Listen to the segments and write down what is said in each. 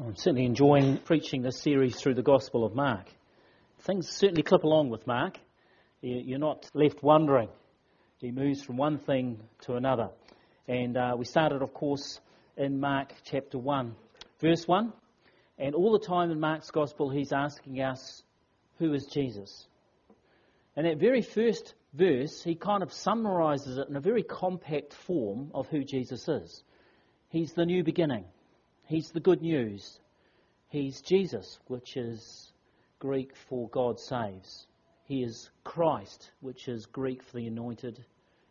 I'm certainly enjoying preaching this series through the Gospel of Mark. Things certainly clip along with Mark. You're not left wondering. He moves from one thing to another. And uh, we started, of course, in Mark chapter 1, verse 1. And all the time in Mark's Gospel, he's asking us, Who is Jesus? And that very first verse, he kind of summarizes it in a very compact form of who Jesus is. He's the new beginning. He's the good news. He's Jesus, which is Greek for God saves. He is Christ, which is Greek for the anointed,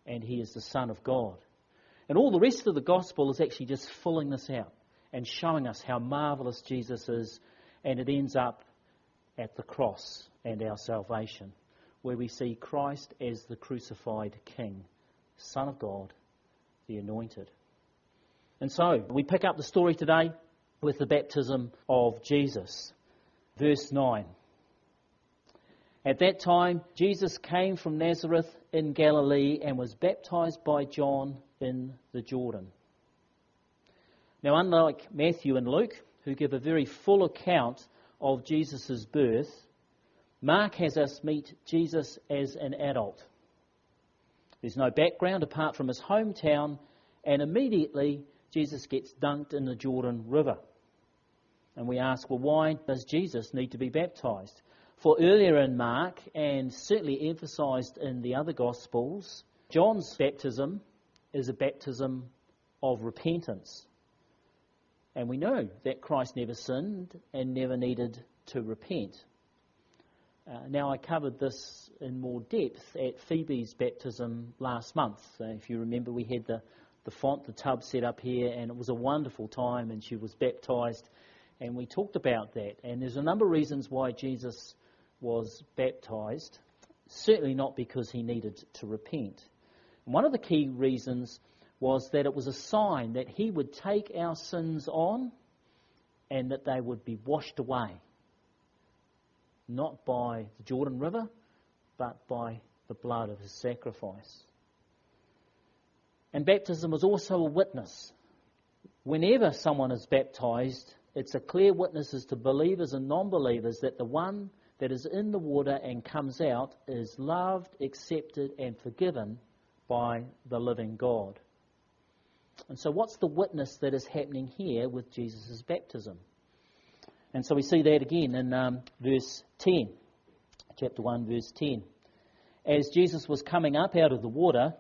and he is the Son of God. And all the rest of the gospel is actually just filling this out and showing us how marvelous Jesus is, and it ends up at the cross and our salvation, where we see Christ as the crucified King, Son of God, the anointed. And so we pick up the story today with the baptism of Jesus. Verse 9. At that time, Jesus came from Nazareth in Galilee and was baptized by John in the Jordan. Now, unlike Matthew and Luke, who give a very full account of Jesus' birth, Mark has us meet Jesus as an adult. There's no background apart from his hometown, and immediately Jesus gets dunked in the Jordan River. And we ask, well, why does Jesus need to be baptized? For earlier in Mark, and certainly emphasized in the other Gospels, John's baptism is a baptism of repentance. And we know that Christ never sinned and never needed to repent. Uh, now, I covered this in more depth at Phoebe's baptism last month. So if you remember, we had the the font, the tub set up here, and it was a wonderful time, and she was baptized, and we talked about that. And there's a number of reasons why Jesus was baptized, certainly not because he needed to repent. One of the key reasons was that it was a sign that he would take our sins on and that they would be washed away, not by the Jordan River, but by the blood of his sacrifice. And baptism was also a witness. Whenever someone is baptized, it's a clear witness as to believers and non believers that the one that is in the water and comes out is loved, accepted, and forgiven by the living God. And so, what's the witness that is happening here with Jesus' baptism? And so we see that again in um, verse 10, chapter 1, verse 10. As Jesus was coming up out of the water,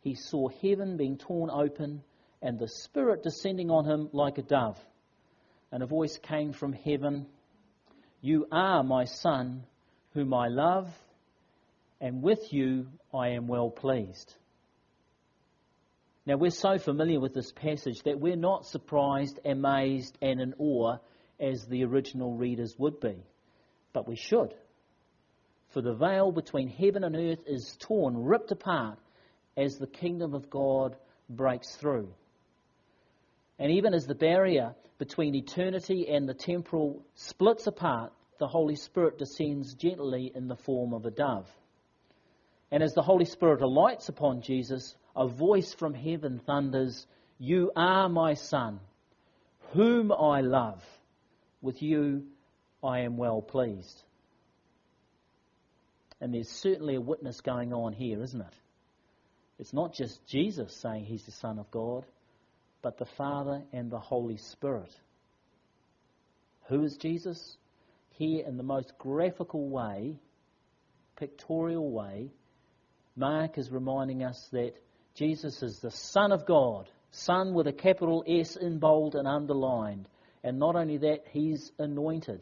he saw heaven being torn open and the Spirit descending on him like a dove. And a voice came from heaven You are my Son, whom I love, and with you I am well pleased. Now, we're so familiar with this passage that we're not surprised, amazed, and in awe as the original readers would be. But we should. For the veil between heaven and earth is torn, ripped apart, as the kingdom of God breaks through. And even as the barrier between eternity and the temporal splits apart, the Holy Spirit descends gently in the form of a dove. And as the Holy Spirit alights upon Jesus, a voice from heaven thunders, You are my Son, whom I love. With you I am well pleased. And there's certainly a witness going on here, isn't it? It's not just Jesus saying he's the Son of God, but the Father and the Holy Spirit. Who is Jesus? Here, in the most graphical way, pictorial way, Mark is reminding us that Jesus is the Son of God, Son with a capital S in bold and underlined. And not only that, he's anointed.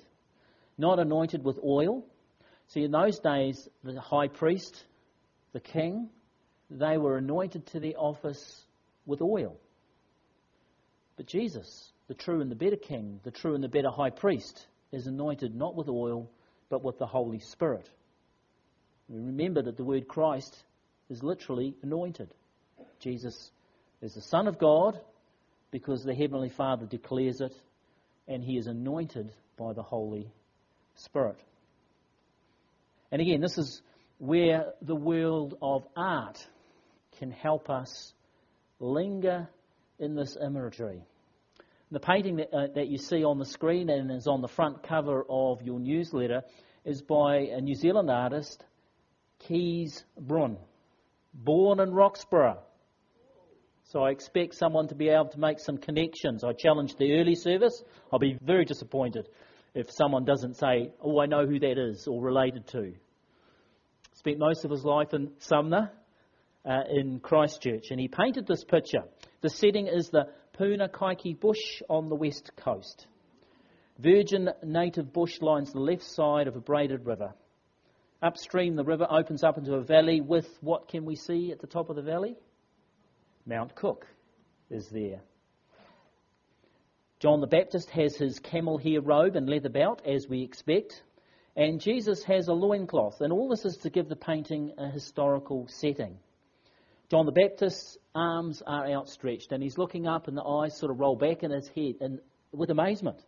Not anointed with oil. See, in those days, the high priest, the king, they were anointed to the office with oil. But Jesus, the true and the better king, the true and the better high priest, is anointed not with oil, but with the Holy Spirit. We remember that the word Christ is literally anointed. Jesus is the Son of God because the Heavenly Father declares it, and he is anointed by the Holy Spirit. And again, this is where the world of art can help us linger in this imagery. The painting that, uh, that you see on the screen and is on the front cover of your newsletter is by a New Zealand artist, Kees Bruin, born in Roxburgh. So I expect someone to be able to make some connections. I challenged the early service. I'll be very disappointed if someone doesn't say, oh, I know who that is or related to. Spent most of his life in Sumner, uh, in Christchurch, and he painted this picture. The setting is the Punakaiki bush on the west coast. Virgin native bush lines the left side of a braided river. Upstream, the river opens up into a valley with what can we see at the top of the valley? Mount Cook is there. John the Baptist has his camel hair robe and leather belt, as we expect, and Jesus has a loincloth, and all this is to give the painting a historical setting. John the Baptist's arms are outstretched and he's looking up and the eyes sort of roll back in his head and with amazement.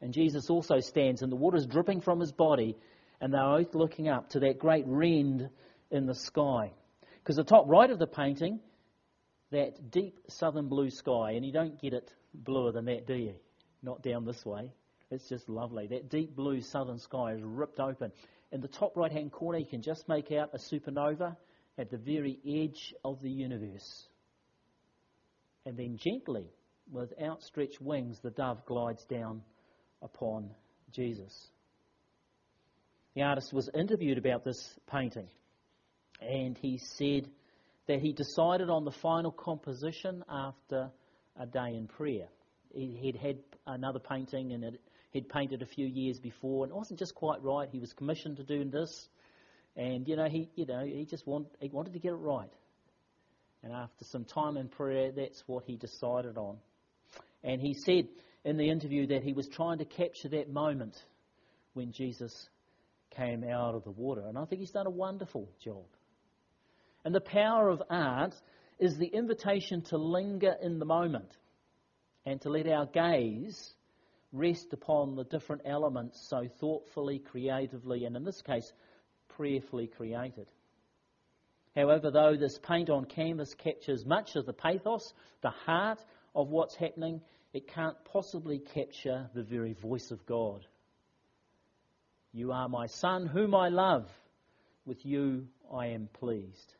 And Jesus also stands and the water is dripping from his body and they're both looking up to that great rend in the sky. Because the top right of the painting, that deep southern blue sky, and you don't get it bluer than that, do you? Not down this way. It's just lovely. That deep blue southern sky is ripped open. In the top right hand corner, you can just make out a supernova at the very edge of the universe. And then gently, with outstretched wings, the dove glides down upon Jesus. The artist was interviewed about this painting, and he said that he decided on the final composition after a day in prayer. He'd had another painting and he'd painted a few years before, and it wasn't just quite right. He was commissioned to do this, and you know, he you know he just want, he wanted to get it right. And after some time in prayer, that's what he decided on. And he said in the interview that he was trying to capture that moment when Jesus came out of the water. And I think he's done a wonderful job. And the power of art is the invitation to linger in the moment and to let our gaze rest upon the different elements so thoughtfully, creatively, and in this case, prayerfully created. However, though this paint on canvas captures much of the pathos, the heart of what's happening, it can't possibly capture the very voice of God. You are my son, whom I love. With you I am pleased.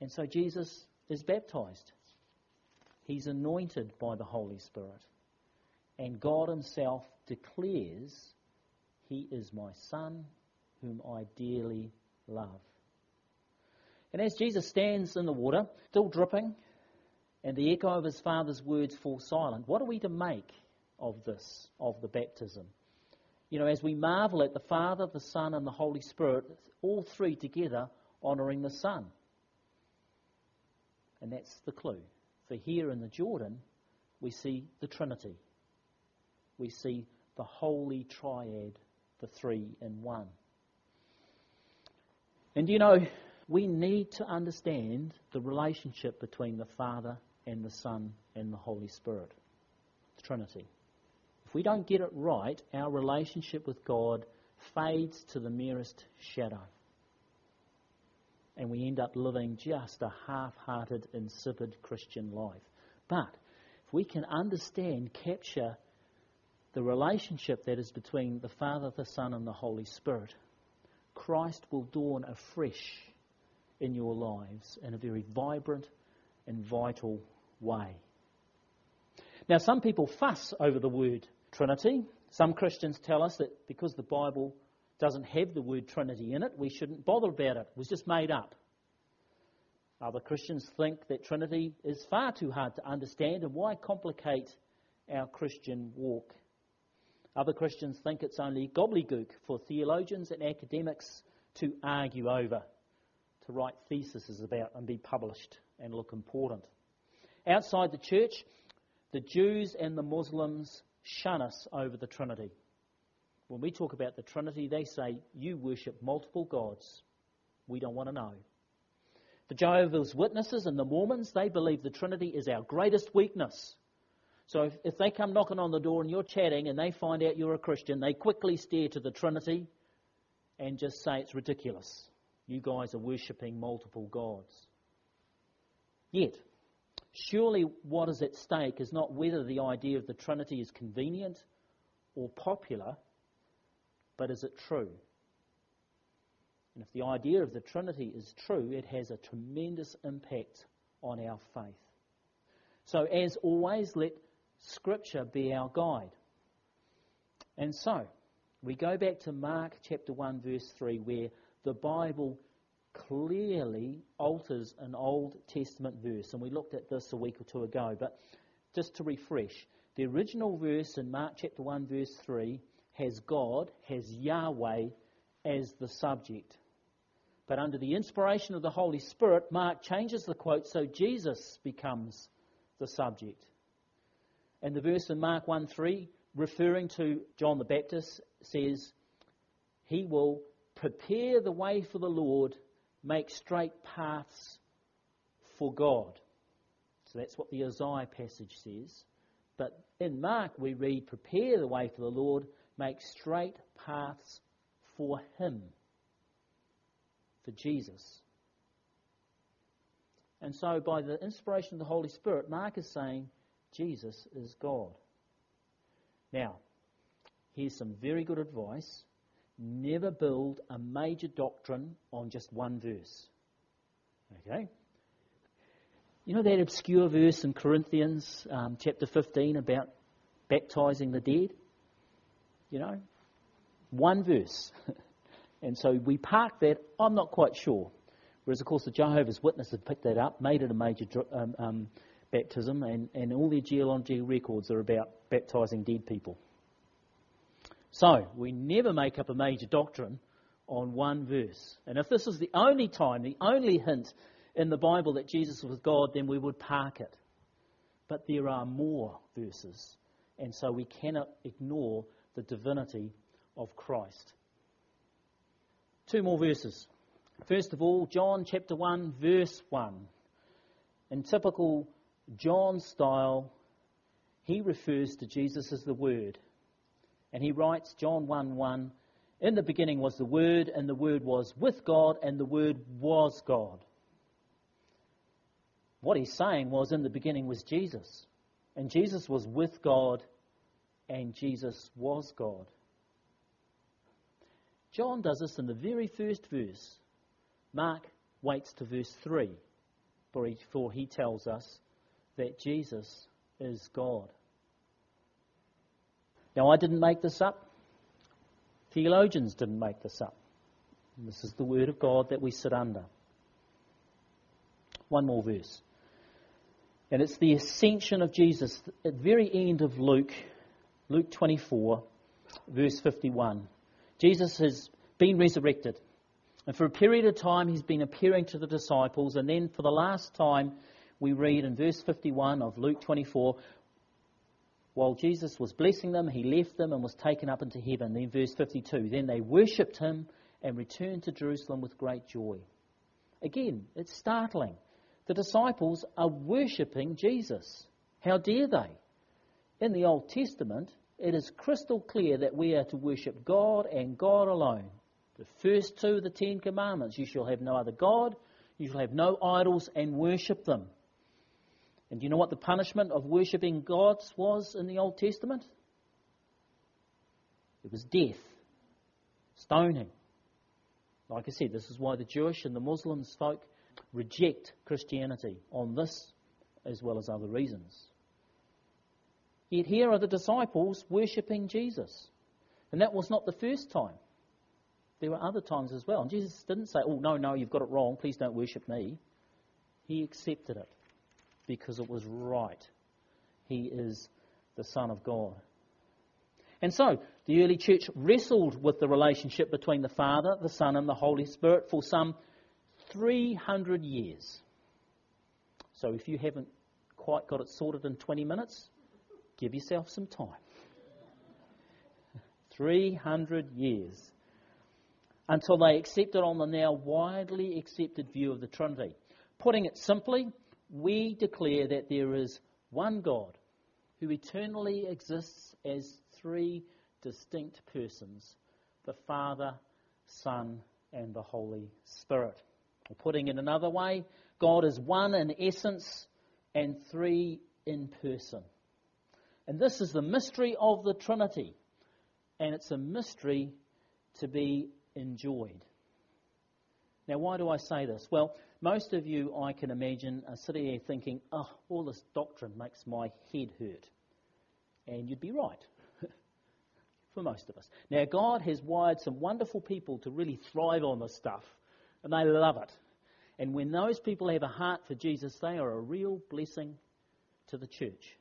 And so Jesus is baptized. He's anointed by the Holy Spirit. And God Himself declares, He is my son, whom I dearly love. And as Jesus stands in the water, still dripping, and the echo of his Father's words fall silent, what are we to make of this, of the baptism? You know, as we marvel at the Father, the Son, and the Holy Spirit, all three together honouring the Son. And that's the clue. For here in the Jordan, we see the Trinity. We see the holy triad, the three in one. And you know, we need to understand the relationship between the Father and the Son and the Holy Spirit, the Trinity. If we don't get it right, our relationship with God fades to the merest shadow. And we end up living just a half hearted, insipid Christian life. But if we can understand, capture the relationship that is between the Father, the Son, and the Holy Spirit, Christ will dawn afresh in your lives in a very vibrant and vital way. Now, some people fuss over the word Trinity. Some Christians tell us that because the Bible doesn't have the word Trinity in it, we shouldn't bother about it. It was just made up. Other Christians think that Trinity is far too hard to understand, and why complicate our Christian walk other Christians think it's only gobbledygook for theologians and academics to argue over, to write theses about and be published and look important. Outside the church, the Jews and the Muslims shun us over the Trinity. When we talk about the Trinity, they say, You worship multiple gods. We don't want to know. The Jehovah's Witnesses and the Mormons, they believe the Trinity is our greatest weakness. So if, if they come knocking on the door and you're chatting and they find out you're a Christian, they quickly steer to the Trinity and just say it's ridiculous. You guys are worshipping multiple gods. Yet, Surely what is at stake is not whether the idea of the Trinity is convenient or popular, but is it true? And if the idea of the Trinity is true, it has a tremendous impact on our faith. So, as always, let Scripture be our guide. And so, we go back to Mark chapter 1, verse 3, where the Bible clearly alters an Old Testament verse. And we looked at this a week or two ago. But just to refresh, the original verse in Mark chapter 1, verse 3 has God, has Yahweh as the subject. But under the inspiration of the Holy Spirit, Mark changes the quote so Jesus becomes the subject. And the verse in Mark 1 3, referring to John the Baptist, says, He will prepare the way for the Lord, make straight paths for God. So that's what the Isaiah passage says. But in Mark, we read, Prepare the way for the Lord, make straight paths for Him for Jesus. And so, by the inspiration of the Holy Spirit, Mark is saying Jesus is God. Now, here's some very good advice. Never build a major doctrine on just one verse. Okay? You know that obscure verse in Corinthians um, chapter 15 about baptizing the dead? You know? One verse. And so we park that. I'm not quite sure. Whereas, of course, the Jehovah's Witnesses have picked that up, made it a major um, um, baptism, and, and all their genealogy records are about baptizing dead people. So, we never make up a major doctrine on one verse. And if this is the only time, the only hint in the Bible that Jesus was God, then we would park it. But there are more verses, and so we cannot ignore the divinity of Christ. Two more verses. First of all, John chapter 1, verse 1. In typical John style, he refers to Jesus as the Word. And he writes, John 1 1, In the beginning was the Word, and the Word was with God, and the Word was God. What he's saying was, in the beginning was Jesus. And Jesus was with God, and Jesus was God. John does this in the very first verse. Mark waits to verse 3 before he tells us that Jesus is God. Now, I didn't make this up. Theologians didn't make this up. This is the Word of God that we sit under. One more verse. And it's the ascension of Jesus at the very end of Luke, Luke 24, verse 51. Jesus has been resurrected. And for a period of time, he's been appearing to the disciples. And then for the last time, we read in verse 51 of Luke 24, while Jesus was blessing them, he left them and was taken up into heaven. Then verse 52, then they worshipped him and returned to Jerusalem with great joy. Again, it's startling. The disciples are worshipping Jesus. How dare they? In the Old Testament, it is crystal clear that we are to worship God and God alone. The first two of the Ten Commandments you shall have no other God, you shall have no idols and worship them. And do you know what the punishment of worshipping gods was in the Old Testament? It was death, stoning. Like I said, this is why the Jewish and the Muslims folk reject Christianity on this as well as other reasons. Yet here are the disciples worshipping Jesus. And that was not the first time. There were other times as well. And Jesus didn't say, oh, no, no, you've got it wrong. Please don't worship me. He accepted it because it was right. He is the Son of God. And so, the early church wrestled with the relationship between the Father, the Son, and the Holy Spirit for some 300 years. So, if you haven't quite got it sorted in 20 minutes, Give yourself some time. 300 years. Until they accepted on the now widely accepted view of the Trinity. Putting it simply, we declare that there is one God who eternally exists as three distinct persons the Father, Son, and the Holy Spirit. Or putting it another way, God is one in essence and three in person. And this is the mystery of the Trinity. And it's a mystery to be enjoyed. Now, why do I say this? Well, most of you, I can imagine, are sitting here thinking, oh, all this doctrine makes my head hurt. And you'd be right, for most of us. Now, God has wired some wonderful people to really thrive on this stuff, and they love it. And when those people have a heart for Jesus, they are a real blessing to the church.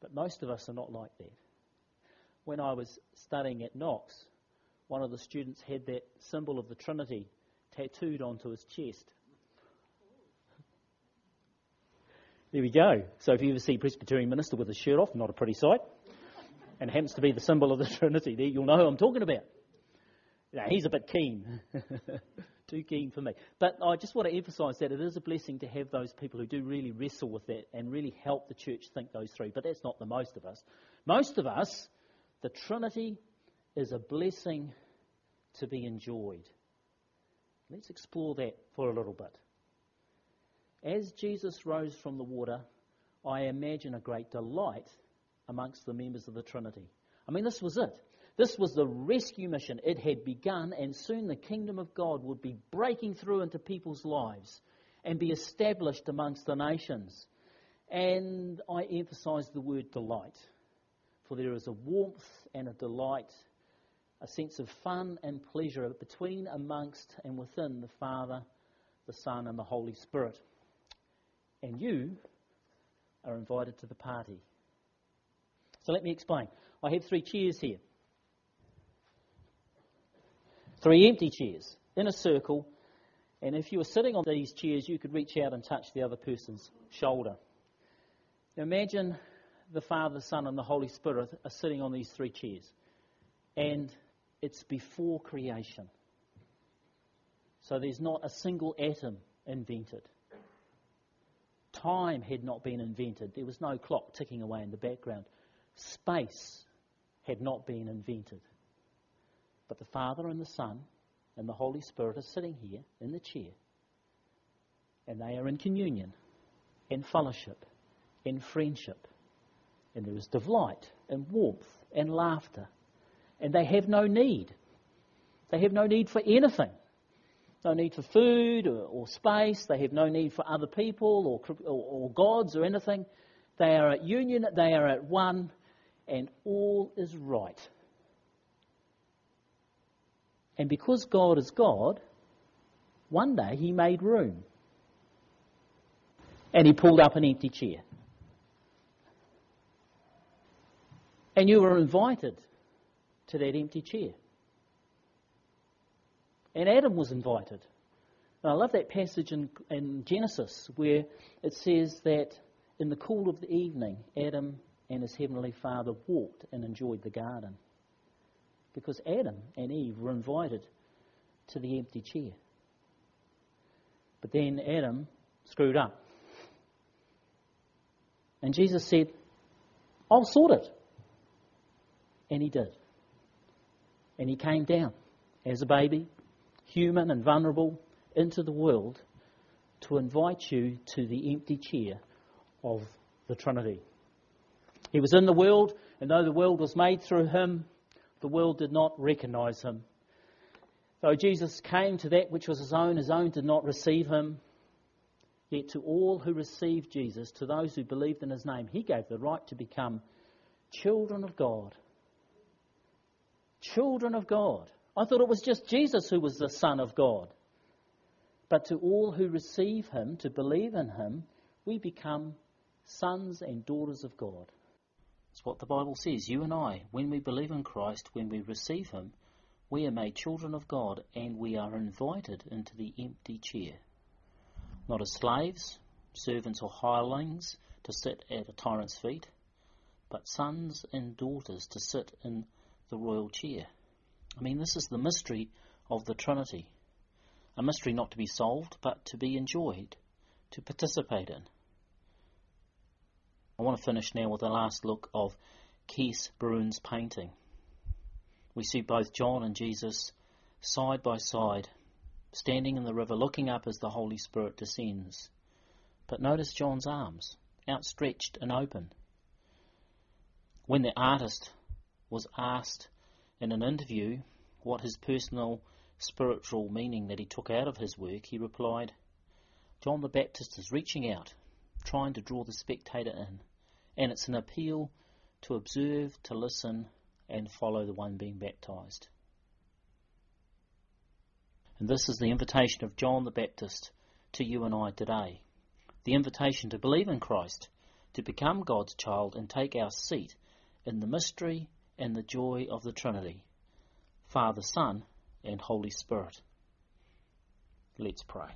But most of us are not like that. When I was studying at Knox, one of the students had that symbol of the Trinity tattooed onto his chest. There we go. So if you ever see a Presbyterian minister with his shirt off, not a pretty sight, and happens to be the symbol of the Trinity, there you'll know who I'm talking about. Now, he's a bit keen. Too keen for me. But I just want to emphasise that it is a blessing to have those people who do really wrestle with that and really help the church think those through. But that's not the most of us. Most of us, the Trinity is a blessing to be enjoyed. Let's explore that for a little bit. As Jesus rose from the water, I imagine a great delight amongst the members of the Trinity. I mean, this was it. This was the rescue mission. It had begun, and soon the kingdom of God would be breaking through into people's lives and be established amongst the nations. And I emphasize the word delight, for there is a warmth and a delight a sense of fun and pleasure between, amongst, and within the Father, the Son, and the Holy Spirit. And you are invited to the party. So let me explain. I have three chairs here. Three empty chairs in a circle. And if you were sitting on these chairs, you could reach out and touch the other person's shoulder. Now imagine the Father, the Son, and the Holy Spirit are sitting on these three chairs. And it's before creation. So there's not a single atom invented. Time had not been invented. There was no clock ticking away in the background. Space had not been invented. But the Father and the Son and the Holy Spirit are sitting here in the chair. And they are in communion, in fellowship, in friendship. And there is delight and warmth and laughter and they have no need. They have no need for anything. No need for food or, or space. They have no need for other people or, or, or gods or anything. They are at union, they are at one, and all is right. And because God is God, one day He made room. And He pulled up an empty chair. And you were invited to that empty chair. And Adam was invited. And I love that passage in, in Genesis where it says that in the cool of the evening, Adam and his heavenly father walked and enjoyed the garden. Because Adam and Eve were invited to the empty chair. But then Adam screwed up. And Jesus said, I'll sort it. And he did. And he came down as a baby, human and vulnerable, into the world to invite you to the empty chair of the Trinity. He was in the world, and though the world was made through him, the world did not recognize him. Though Jesus came to that which was his own, his own did not receive him. Yet to all who received Jesus, to those who believed in his name, he gave the right to become children of God children of God. I thought it was just Jesus who was the Son of God. But to all who receive him, to believe in him, we become sons and daughters of God. It's what the Bible says. You and I, when we believe in Christ, when we receive him, we are made children of God and we are invited into the empty chair. Not as slaves, servants, or hirelings to sit at a tyrant's feet, but sons and daughters to sit in the royal chair. I mean, this is the mystery of the Trinity. A mystery not to be solved, but to be enjoyed, to participate in. I want to finish now with a last look of Kees Bruin's painting. We see both John and Jesus side by side, standing in the river, looking up as the Holy Spirit descends. But notice John's arms, outstretched and open. When the artist was asked in an interview what his personal spiritual meaning that he took out of his work, he replied, John the Baptist is reaching out, trying to draw the spectator in, and it's an appeal to observe, to listen, and follow the one being baptized. And this is the invitation of John the Baptist to you and I today. The invitation to believe in Christ, to become God's child, and take our seat in the mystery and the joy of the Trinity Father, Son, and Holy Spirit. Let's pray.